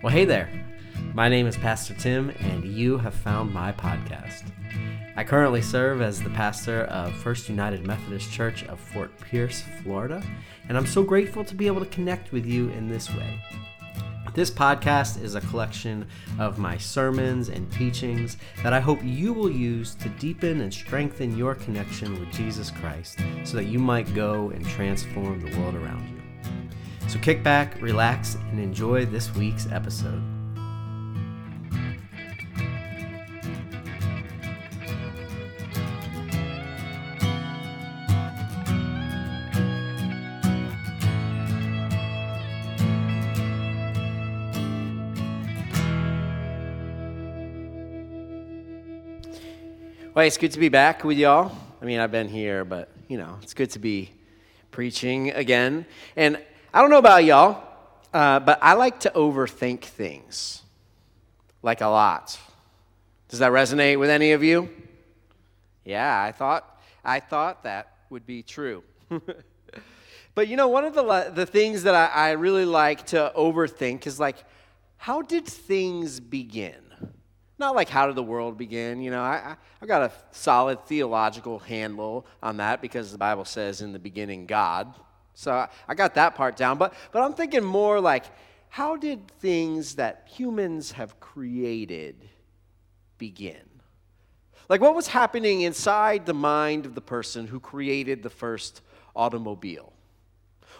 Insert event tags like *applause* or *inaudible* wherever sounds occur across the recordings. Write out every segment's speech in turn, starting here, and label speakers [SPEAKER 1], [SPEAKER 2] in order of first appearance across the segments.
[SPEAKER 1] Well, hey there. My name is Pastor Tim, and you have found my podcast. I currently serve as the pastor of First United Methodist Church of Fort Pierce, Florida, and I'm so grateful to be able to connect with you in this way. This podcast is a collection of my sermons and teachings that I hope you will use to deepen and strengthen your connection with Jesus Christ so that you might go and transform the world around you. So kick back, relax, and enjoy this week's episode. Well, it's good to be back with y'all. I mean, I've been here, but you know, it's good to be preaching again. And I don't know about y'all, uh, but I like to overthink things, like a lot. Does that resonate with any of you? Yeah, I thought I thought that would be true. *laughs* but you know, one of the the things that I, I really like to overthink is like, how did things begin? Not like how did the world begin? You know, I, I got a solid theological handle on that because the Bible says in the beginning God. So I got that part down. But, but I'm thinking more like, how did things that humans have created begin? Like, what was happening inside the mind of the person who created the first automobile?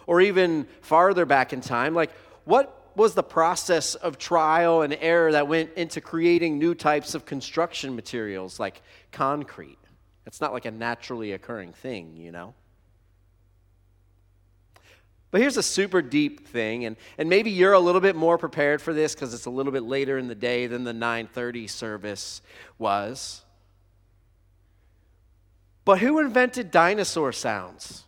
[SPEAKER 1] Or even farther back in time, like, what was the process of trial and error that went into creating new types of construction materials like concrete? It's not like a naturally occurring thing, you know? But here's a super deep thing, and, and maybe you're a little bit more prepared for this because it's a little bit later in the day than the 930 service was. But who invented dinosaur sounds?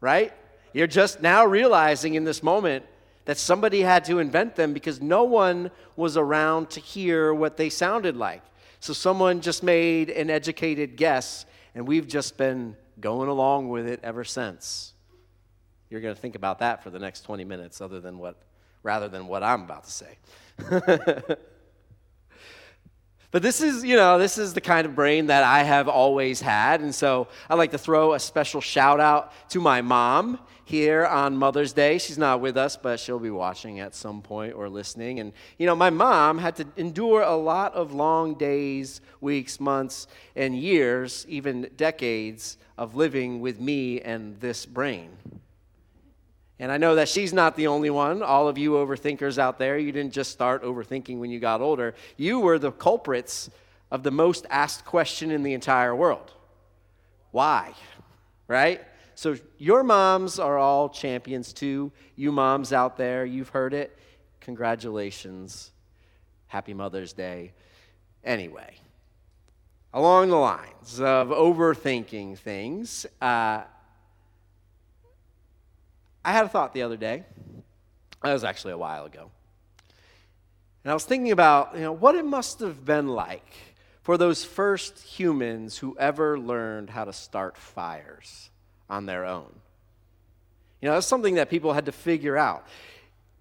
[SPEAKER 1] Right? You're just now realizing in this moment that somebody had to invent them because no one was around to hear what they sounded like. So someone just made an educated guess, and we've just been going along with it ever since. You're going to think about that for the next 20 minutes other than what rather than what I'm about to say. *laughs* but this is, you know, this is the kind of brain that I have always had. And so I'd like to throw a special shout out to my mom here on Mother's Day. She's not with us, but she'll be watching at some point or listening. And, you know, my mom had to endure a lot of long days, weeks, months, and years, even decades of living with me and this brain. And I know that she's not the only one. All of you overthinkers out there, you didn't just start overthinking when you got older. You were the culprits of the most asked question in the entire world why? Right? So your moms are all champions too. You moms out there, you've heard it. Congratulations. Happy Mother's Day. Anyway, along the lines of overthinking things, uh, I had a thought the other day. That was actually a while ago. And I was thinking about, you know, what it must have been like for those first humans who ever learned how to start fires on their own. You know, that's something that people had to figure out.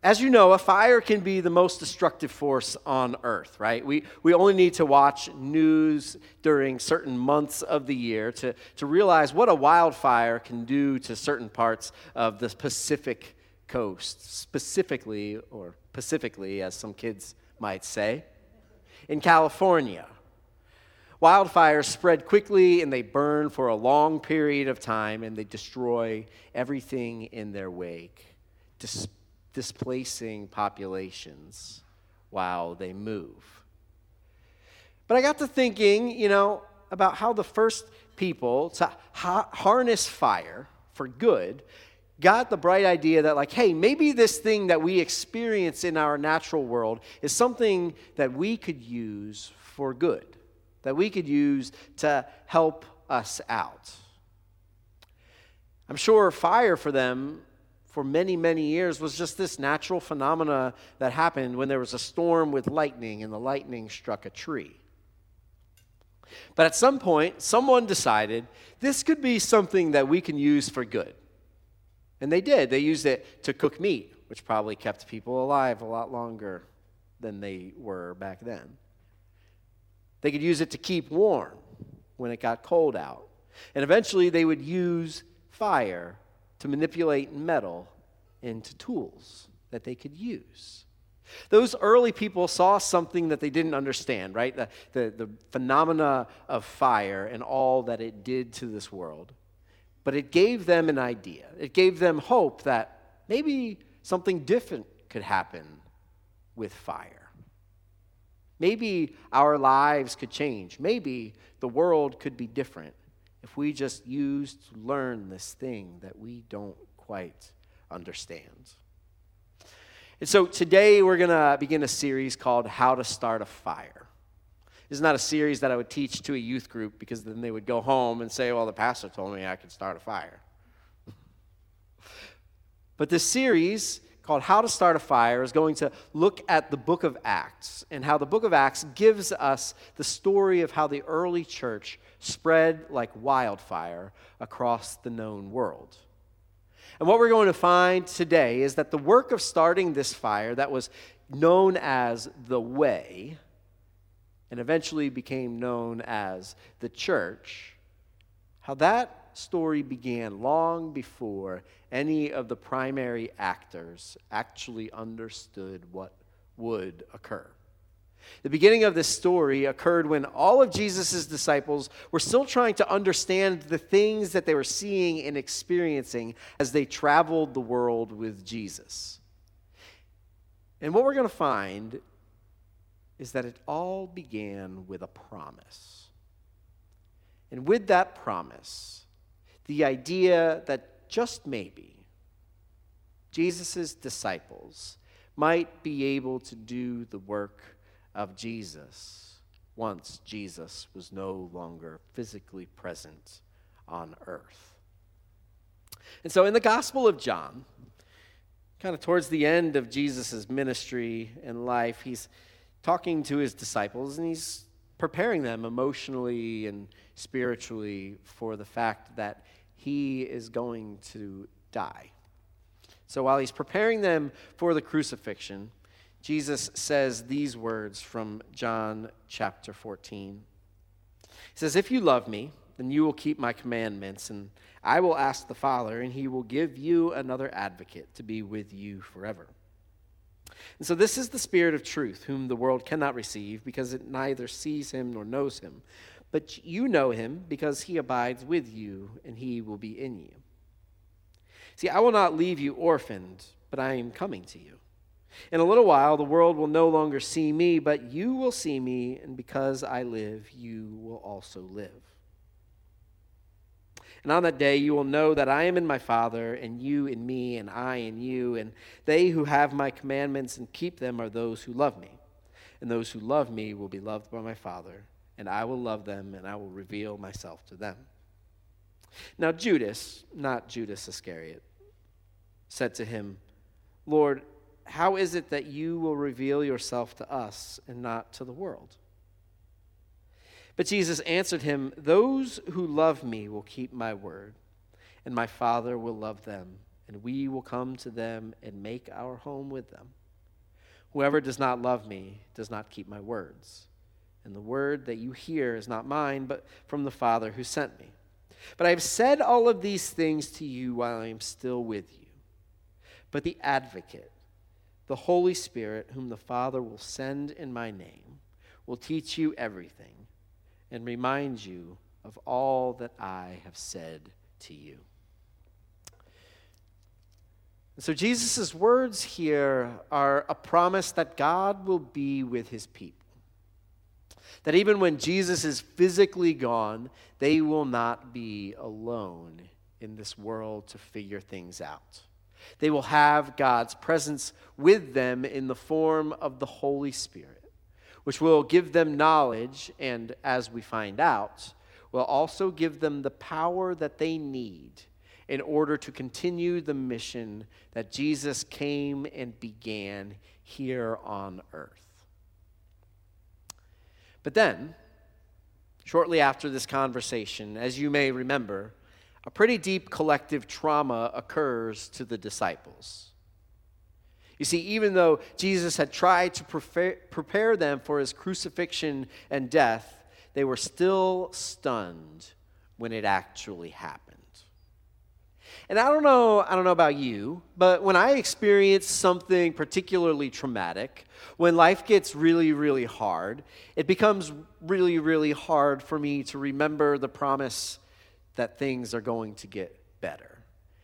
[SPEAKER 1] As you know, a fire can be the most destructive force on earth, right? We, we only need to watch news during certain months of the year to, to realize what a wildfire can do to certain parts of the Pacific coast, specifically, or pacifically, as some kids might say, in California. Wildfires spread quickly and they burn for a long period of time and they destroy everything in their wake displacing populations while they move. But I got to thinking, you know, about how the first people to ha- harness fire for good got the bright idea that, like, hey, maybe this thing that we experience in our natural world is something that we could use for good, that we could use to help us out. I'm sure fire for them for many, many years was just this natural phenomena that happened when there was a storm with lightning and the lightning struck a tree. But at some point, someone decided this could be something that we can use for good. And they did. They used it to cook meat which probably kept people alive a lot longer than they were back then. They could use it to keep warm when it got cold out. And eventually they would use fire to manipulate metal into tools that they could use. Those early people saw something that they didn't understand, right? The, the, the, phenomena of fire and all that it did to this world. But it gave them an idea. It gave them hope that maybe something different could happen with fire. Maybe our lives could change. Maybe the world could be different if we just use to learn this thing that we don't quite understand. And so today we're going to begin a series called How to Start a Fire. This is not a series that I would teach to a youth group because then they would go home and say, well, the pastor told me I could start a fire. *laughs* but this series called How to Start a Fire is going to look at the book of Acts and how the book of Acts gives us the story of how the early church spread like wildfire across the known world. And what we're going to find today is that the work of starting this fire that was known as the Way and eventually became known as the church, how that story began long before any of the primary actors actually understood what would occur. The beginning of this story occurred when all of Jesus' disciples were still trying to understand the things that they were seeing and experiencing as they traveled the world with Jesus. And what we're going to find is that it all began with a promise. And with that promise, the idea that just maybe Jesus' disciples might be able to do the work of Jesus once Jesus was no longer physically present on earth. And so in the Gospel of John, kind of towards the end of Jesus' ministry and life, he's talking to his disciples and he's preparing them emotionally and spiritually for the fact that he is going to die. So while he's preparing them for the crucifixion, Jesus says these words from John chapter 14. He says, If you love me, then you will keep my commandments, and I will ask the Father, and he will give you another advocate to be with you forever. And so, this is the Spirit of truth, whom the world cannot receive, because it neither sees him nor knows him. But you know him, because he abides with you, and he will be in you. See, I will not leave you orphaned, but I am coming to you. In a little while, the world will no longer see me, but you will see me, and because I live, you will also live. And on that day, you will know that I am in my Father, and you in me, and I in you. And they who have my commandments and keep them are those who love me. And those who love me will be loved by my Father, and I will love them, and I will reveal myself to them. Now, Judas, not Judas Iscariot, said to him, Lord, how is it that you will reveal yourself to us and not to the world? But Jesus answered him, Those who love me will keep my word, and my Father will love them, and we will come to them and make our home with them. Whoever does not love me does not keep my words. And the word that you hear is not mine, but from the Father who sent me. But I have said all of these things to you while I am still with you. But the advocate, the Holy Spirit, whom the Father will send in my name, will teach you everything and remind you of all that I have said to you. So, Jesus' words here are a promise that God will be with his people. That even when Jesus is physically gone, they will not be alone in this world to figure things out. They will have God's presence with them in the form of the Holy Spirit, which will give them knowledge, and as we find out, will also give them the power that they need in order to continue the mission that Jesus came and began here on earth. But then, shortly after this conversation, as you may remember, a pretty deep collective trauma occurs to the disciples. You see, even though Jesus had tried to prepare, them for his crucifixion and death, they were still stunned when it actually happened. And I don't know, I don't know about you, but when I experience something particularly traumatic, when life gets really, really hard, it becomes really, really hard for me to remember the promise that things are going to get better.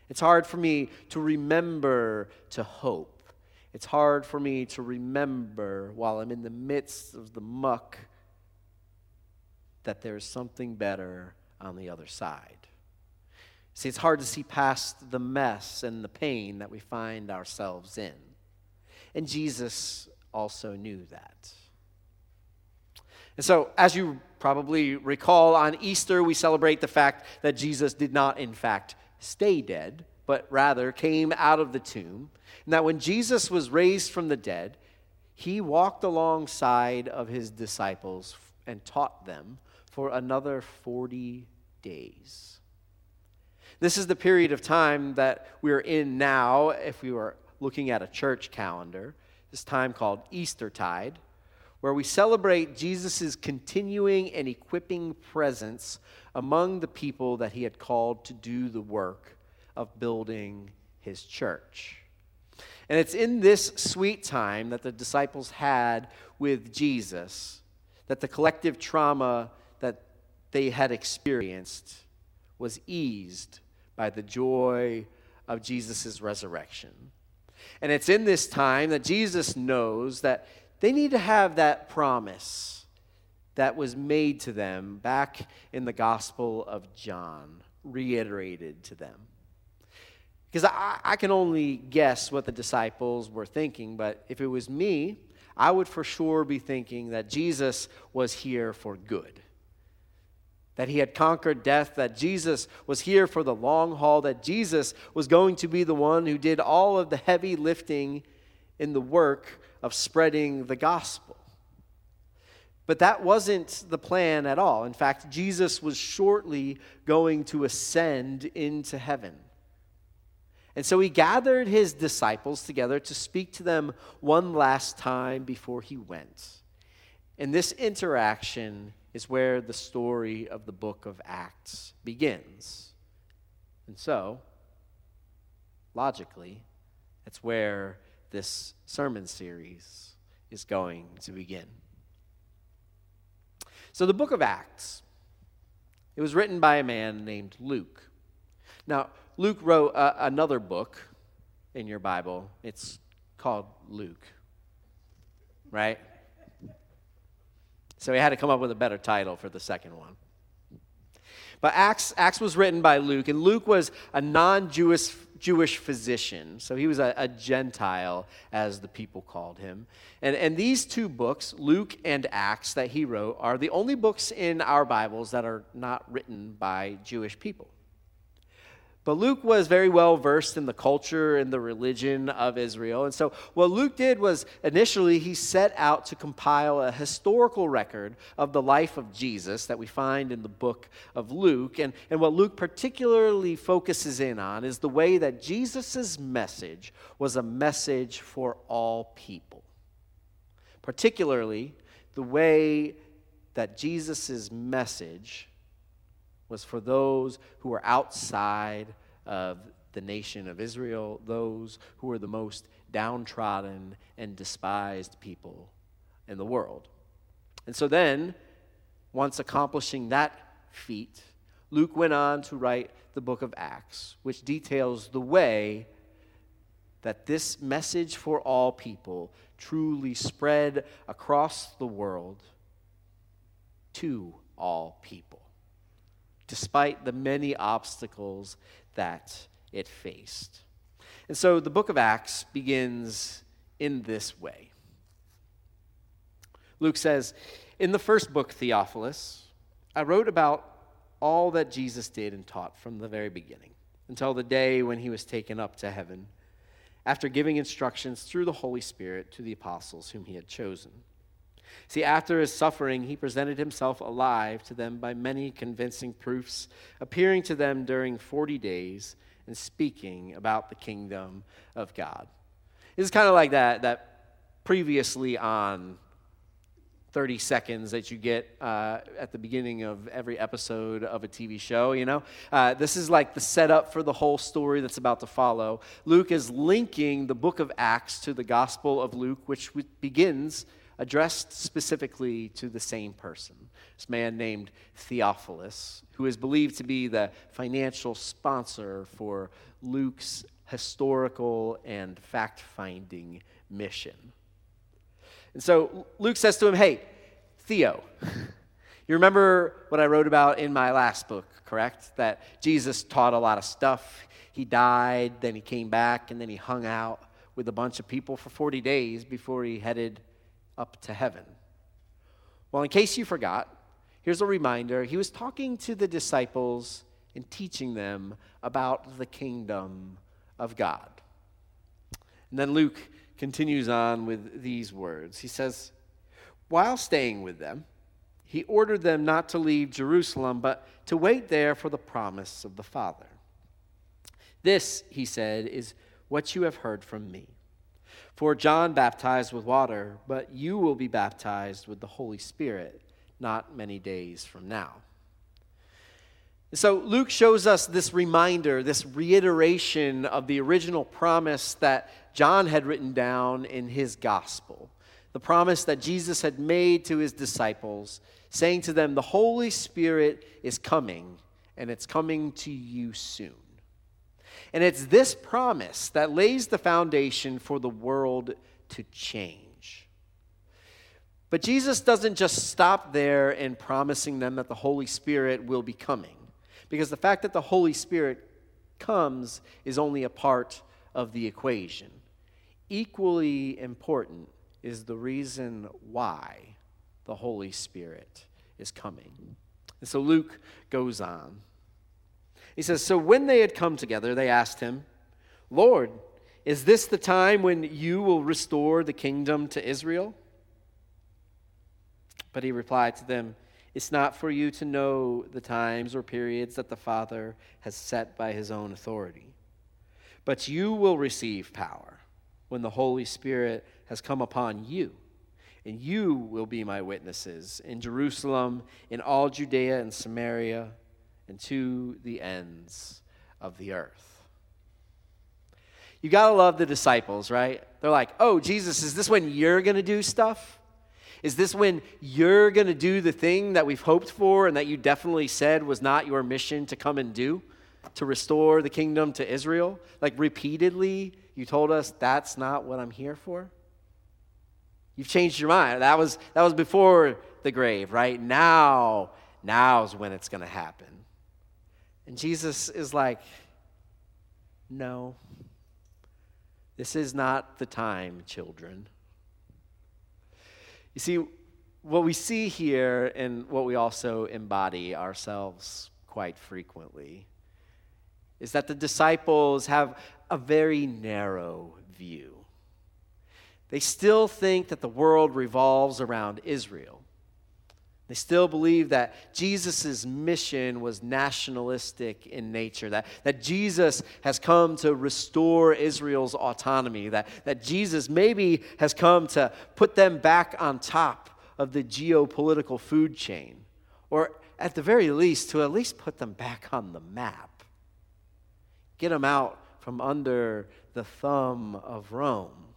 [SPEAKER 1] It's hard for me to remember to hope. It's hard for me to remember while I'm in the midst of the muck that there's something better on the other side. See, it's hard to see past the mess and the pain that we find ourselves in. And Jesus also knew that. And so, as you probably recall, on Easter we celebrate the fact that Jesus did not, in fact, stay dead, but rather came out of the tomb. And that when Jesus was raised from the dead, he walked alongside of his disciples and taught them for another 40 days. This is the period of time that we're in now, if we were looking at a church calendar, this time called Eastertide, where we celebrate Jesus' continuing and equipping presence among the people that he had called to do the work of building his church. And it's in this sweet time that the disciples had with Jesus that the collective trauma that they had experienced was eased by the joy of Jesus' resurrection. And it's in this time that Jesus knows that they need to have that promise that was made to them back in the Gospel of John, reiterated to them. Because I, I, can only guess what the disciples were thinking, but if it was me, I would for sure be thinking that Jesus was here for good that he had conquered death, that Jesus was here for the long haul, that Jesus was going to be the one who did all of the heavy lifting in the work of spreading the gospel. But that wasn't the plan at all. In fact, Jesus was shortly going to ascend into heaven. And so he gathered his disciples together to speak to them one last time before he went. And this interaction is where the story of the book of Acts begins. And so, logically, that's where this sermon series is going to begin. So, the book of Acts, it was written by a man named Luke. Now, Luke wrote another book in your Bible. It's called Luke, right? So he had to come up with a better title for the second one. But Acts, Acts was written by Luke, and Luke was a non Jewish Jewish physician. So he was a, a, Gentile, as the people called him. And, and these two books, Luke and Acts, that he wrote, are the only books in our Bibles that are not written by Jewish people. But Luke was very well versed in the culture and the religion of Israel. And so, what Luke did was initially he set out to compile a historical record of the life of Jesus that we find in the book of Luke. And, and what Luke particularly focuses in on is the way that Jesus' message was a message for all people. Particularly, the way that Jesus' message was for those who were outside of the nation of Israel, those who were the most downtrodden and despised people in the world. And so then, once accomplishing that feat, Luke went on to write the book of Acts, which details the way that this message for all people truly spread across the world to all people despite the many obstacles that it faced. And so the book of Acts begins in this way. Luke says, In the first book, Theophilus, I wrote about all that Jesus did and taught from the very beginning until the day when he was taken up to heaven, after giving instructions through the Holy Spirit to the apostles whom he had chosen. See, after his suffering, he presented himself alive to them by many convincing proofs, appearing to them during 40 days and speaking about the kingdom of God. It's kind of like that, that previously on 30 seconds that you get uh, at the beginning of every episode of a TV show, you know? Uh, this is like the setup for the whole story that's about to follow. Luke is linking the book of Acts to the Gospel of Luke, which begins addressed specifically to the same person. This man named Theophilus, who is believed to be the financial sponsor for Luke's historical and fact finding mission. And so Luke says to him, Hey, Theo, *laughs* you remember what I wrote about in my last book, correct? That Jesus taught a lot of stuff. He died, then he came back, and then he hung out with a bunch of people for 40 days before he headed up to heaven. Well, in case you forgot, here's a reminder. He was talking to the disciples and teaching them about the kingdom of God. And then Luke continues on with these words. He says, While staying with them, he ordered them not to leave Jerusalem, but to wait there for the promise of the Father. This, he said, is what you have heard from me. For John baptized with water, but you will be baptized with the Holy Spirit not many days from now. So Luke shows us this reminder, this reiteration of the original promise that John had written down in his gospel. The promise that Jesus had made to his disciples, saying to them, The Holy Spirit is coming, and it's coming to you soon. And it's this promise that lays the foundation for the world to change. But Jesus doesn't just stop there in promising them that the Holy Spirit will be coming. Because the fact that the Holy Spirit comes is only a part of the equation. Equally important is the reason why the Holy Spirit is coming. And so Luke goes on. He says, So when they had come together, they asked him, Lord, is this the time when you will restore the kingdom to Israel? But he replied to them, it's not for you to know the times or periods that the Father has set by his own authority. But you will receive power when the Holy Spirit has come upon you, and you will be my witnesses in Jerusalem, in all Judea and Samaria, and to the ends of the earth. You got to love the disciples, right? They're like, oh, Jesus, is this when you're going to do stuff? Is this when you're going to do the thing that we've hoped for and that you definitely said was not your mission to come and do? To restore the kingdom to Israel? Like repeatedly, you told us that's not what I'm here for? You've changed your mind. That was, that was before the grave, right? Now, now's when it's going to happen. And Jesus is like, no, this is not the time, children. You see, what we see here and what we also embody ourselves quite frequently is that the disciples have a very narrow view. They still think that the world revolves around Israel. They still believe that Jesus' mission was nationalistic in nature, that, that Jesus has come to restore Israel's autonomy, that, that Jesus maybe has come to put them back on top of the geopolitical food chain, or at the very least, to at least put them back on the map. Get them out from under the thumb of Rome.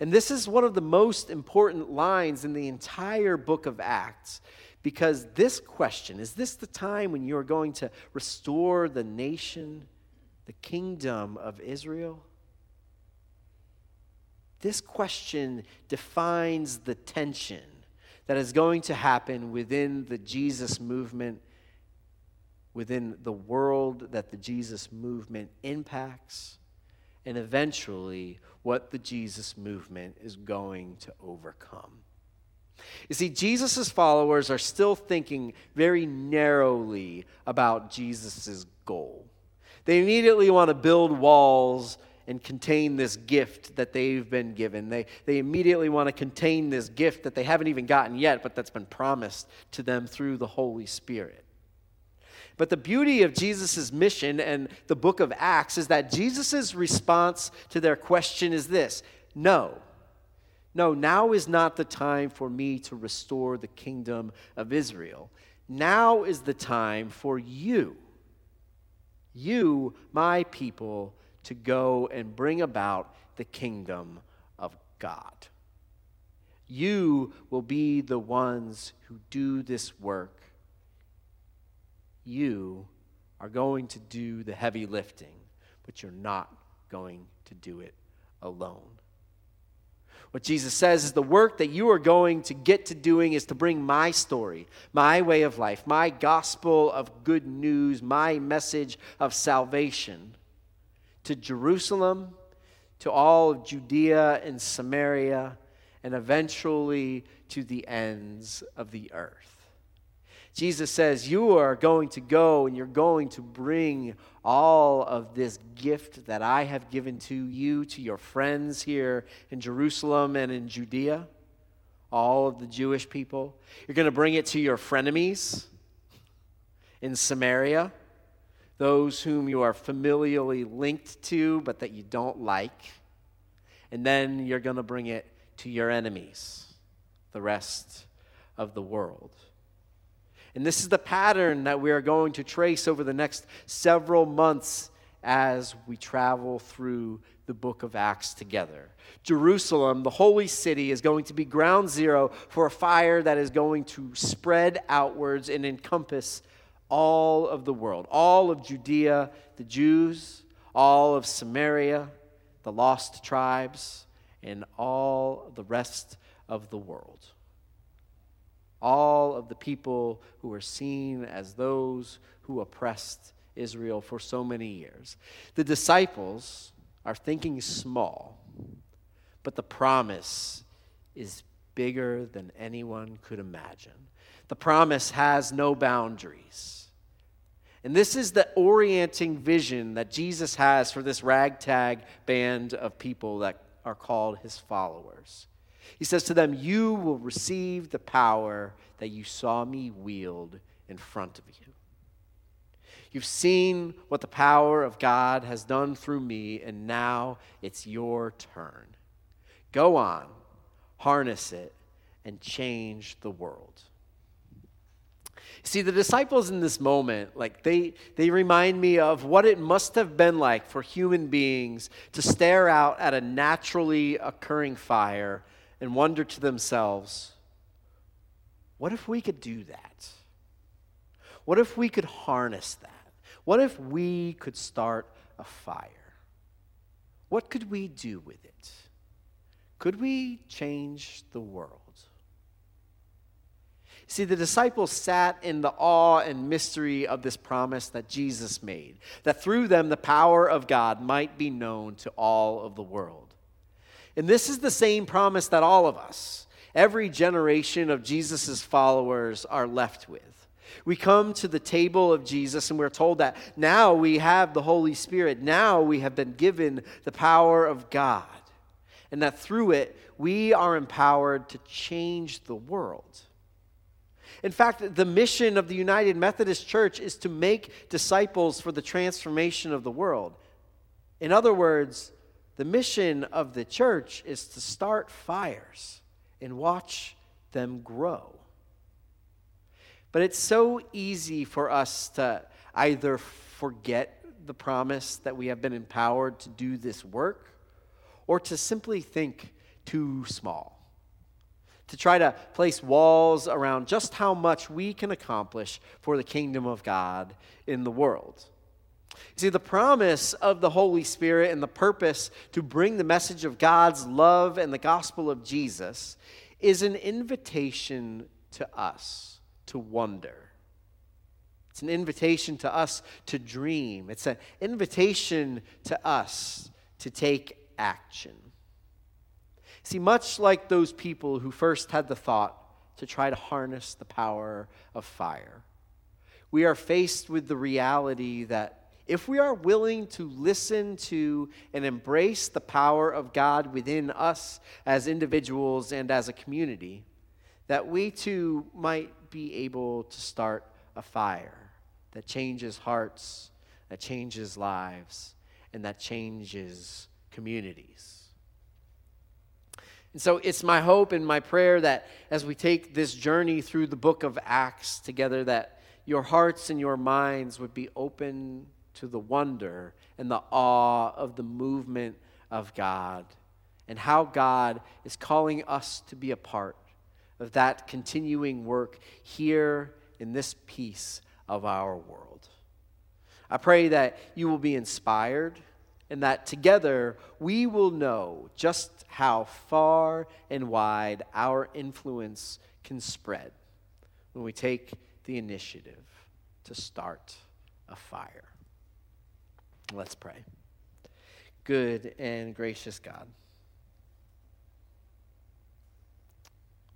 [SPEAKER 1] And this is one of the most important lines in the entire book of Acts because this question is this the time when you are going to restore the nation, the kingdom of Israel? This question defines the tension that is going to happen within the Jesus movement, within the world that the Jesus movement impacts and eventually what the Jesus movement is going to overcome. You see, Jesus' followers are still thinking very narrowly about Jesus' goal. They immediately want to build walls and contain this gift that they've been given. They, they immediately want to contain this gift that they haven't even gotten yet, but that's been promised to them through the Holy Spirit. But the beauty of Jesus' mission and the book of Acts is that Jesus' response to their question is this No. No, now is not the time for me to restore the kingdom of Israel. Now is the time for you, you, my people, to go and bring about the kingdom of God. You will be the ones who do this work. You are going to do the heavy lifting, but you're not going to do it alone. What Jesus says is the work that you are going to get to doing is to bring my story, my way of life, my gospel of good news, my message of salvation to Jerusalem, to all of Judea and Samaria and eventually to the ends of the earth. Jesus says, You are going to go and you're going to bring all of this gift that I have given to you, to your friends here in Jerusalem and in Judea, all of the Jewish people. You're going to bring it to your frenemies in Samaria, those whom you are familially linked to but that you don't like. And then you're going to bring it to your enemies, the rest of the world. And this is the pattern that we are going to trace over the next several months as we travel through the book of Acts together. Jerusalem, the holy city, is going to be ground zero for a fire that is going to spread outwards and encompass all of the world, all of Judea, the Jews, all of Samaria, the lost tribes, and all the rest of the world. All of the people who were seen as those who oppressed Israel for so many years. The disciples are thinking small, but the promise is bigger than anyone could imagine. The promise has no boundaries. And this is the orienting vision that Jesus has for this ragtag band of people that are called his followers. He says to them, You will receive the power that you saw me wield in front of you. You've seen what the power of God has done through me, and now it's your turn. Go on, harness it, and change the world. See, the disciples in this moment, like they, they remind me of what it must have been like for human beings to stare out at a naturally occurring fire and wonder to themselves, what if we could do that? What if we could harness that? What if we could start a fire? What could we do with it? Could we change the world? See, the disciples sat in the awe and mystery of this promise that Jesus made, that through them the power of God might be known to all of the world. And this is the same promise that all of us, every generation of Jesus' followers, are left with. We come to the table of Jesus and we're told that now we have the Holy Spirit. Now we have been given the power of God. And that through it, we are empowered to change the world. In fact, the mission of the United Methodist Church is to make disciples for the transformation of the world. In other words, the mission of the church is to start fires and watch them grow. But it's so easy for us to either forget the promise that we have been empowered to do this work or to simply think too small to try to place walls around just how much we can accomplish for the kingdom of God in the world. See, the promise of the Holy Spirit and the purpose to bring the message of God's love and the gospel of Jesus is an invitation to us to wonder. It's an invitation to us to dream. It's an invitation to us to take action. See, much like those people who first had the thought to try to harness the power of fire, we are faced with the reality that if we are willing to listen to and embrace the power of God within us as individuals and as a community, that we too might be able to start a fire that changes hearts, that changes lives, and that changes communities. And so it's my hope and my prayer that as we take this journey through the book of Acts together, that your hearts and your minds would be open to the wonder and the awe of the movement of God and how God is calling us to be a part of that continuing work here in this piece of our world. I pray that you will be inspired and that together we will know just how far and wide our influence can spread when we take the initiative to start a fire. Let's pray. Good and gracious God.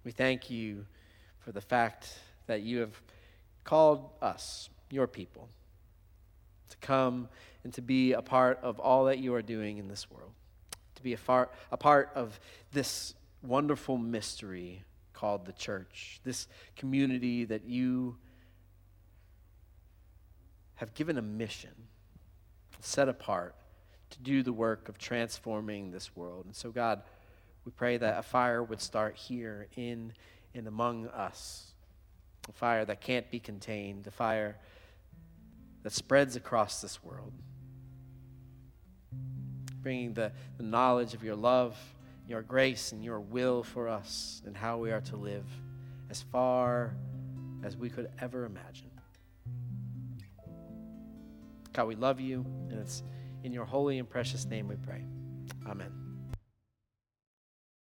[SPEAKER 1] We thank you for the fact that you have called us, your people, to come and to be a part of all that you are doing in this world, to be a, far, a part of this wonderful mystery called the church, this community that you have given a mission, set apart to do the work of transforming this world. And so, God, we pray that a fire would start here in and among us. A fire that can't be contained, a fire that spreads across this world. Bringing the, the knowledge of your love, your grace, and your will for us and how we are to live as far as we could ever imagine. God, we love you, and it's in your holy and precious name we pray. Amen.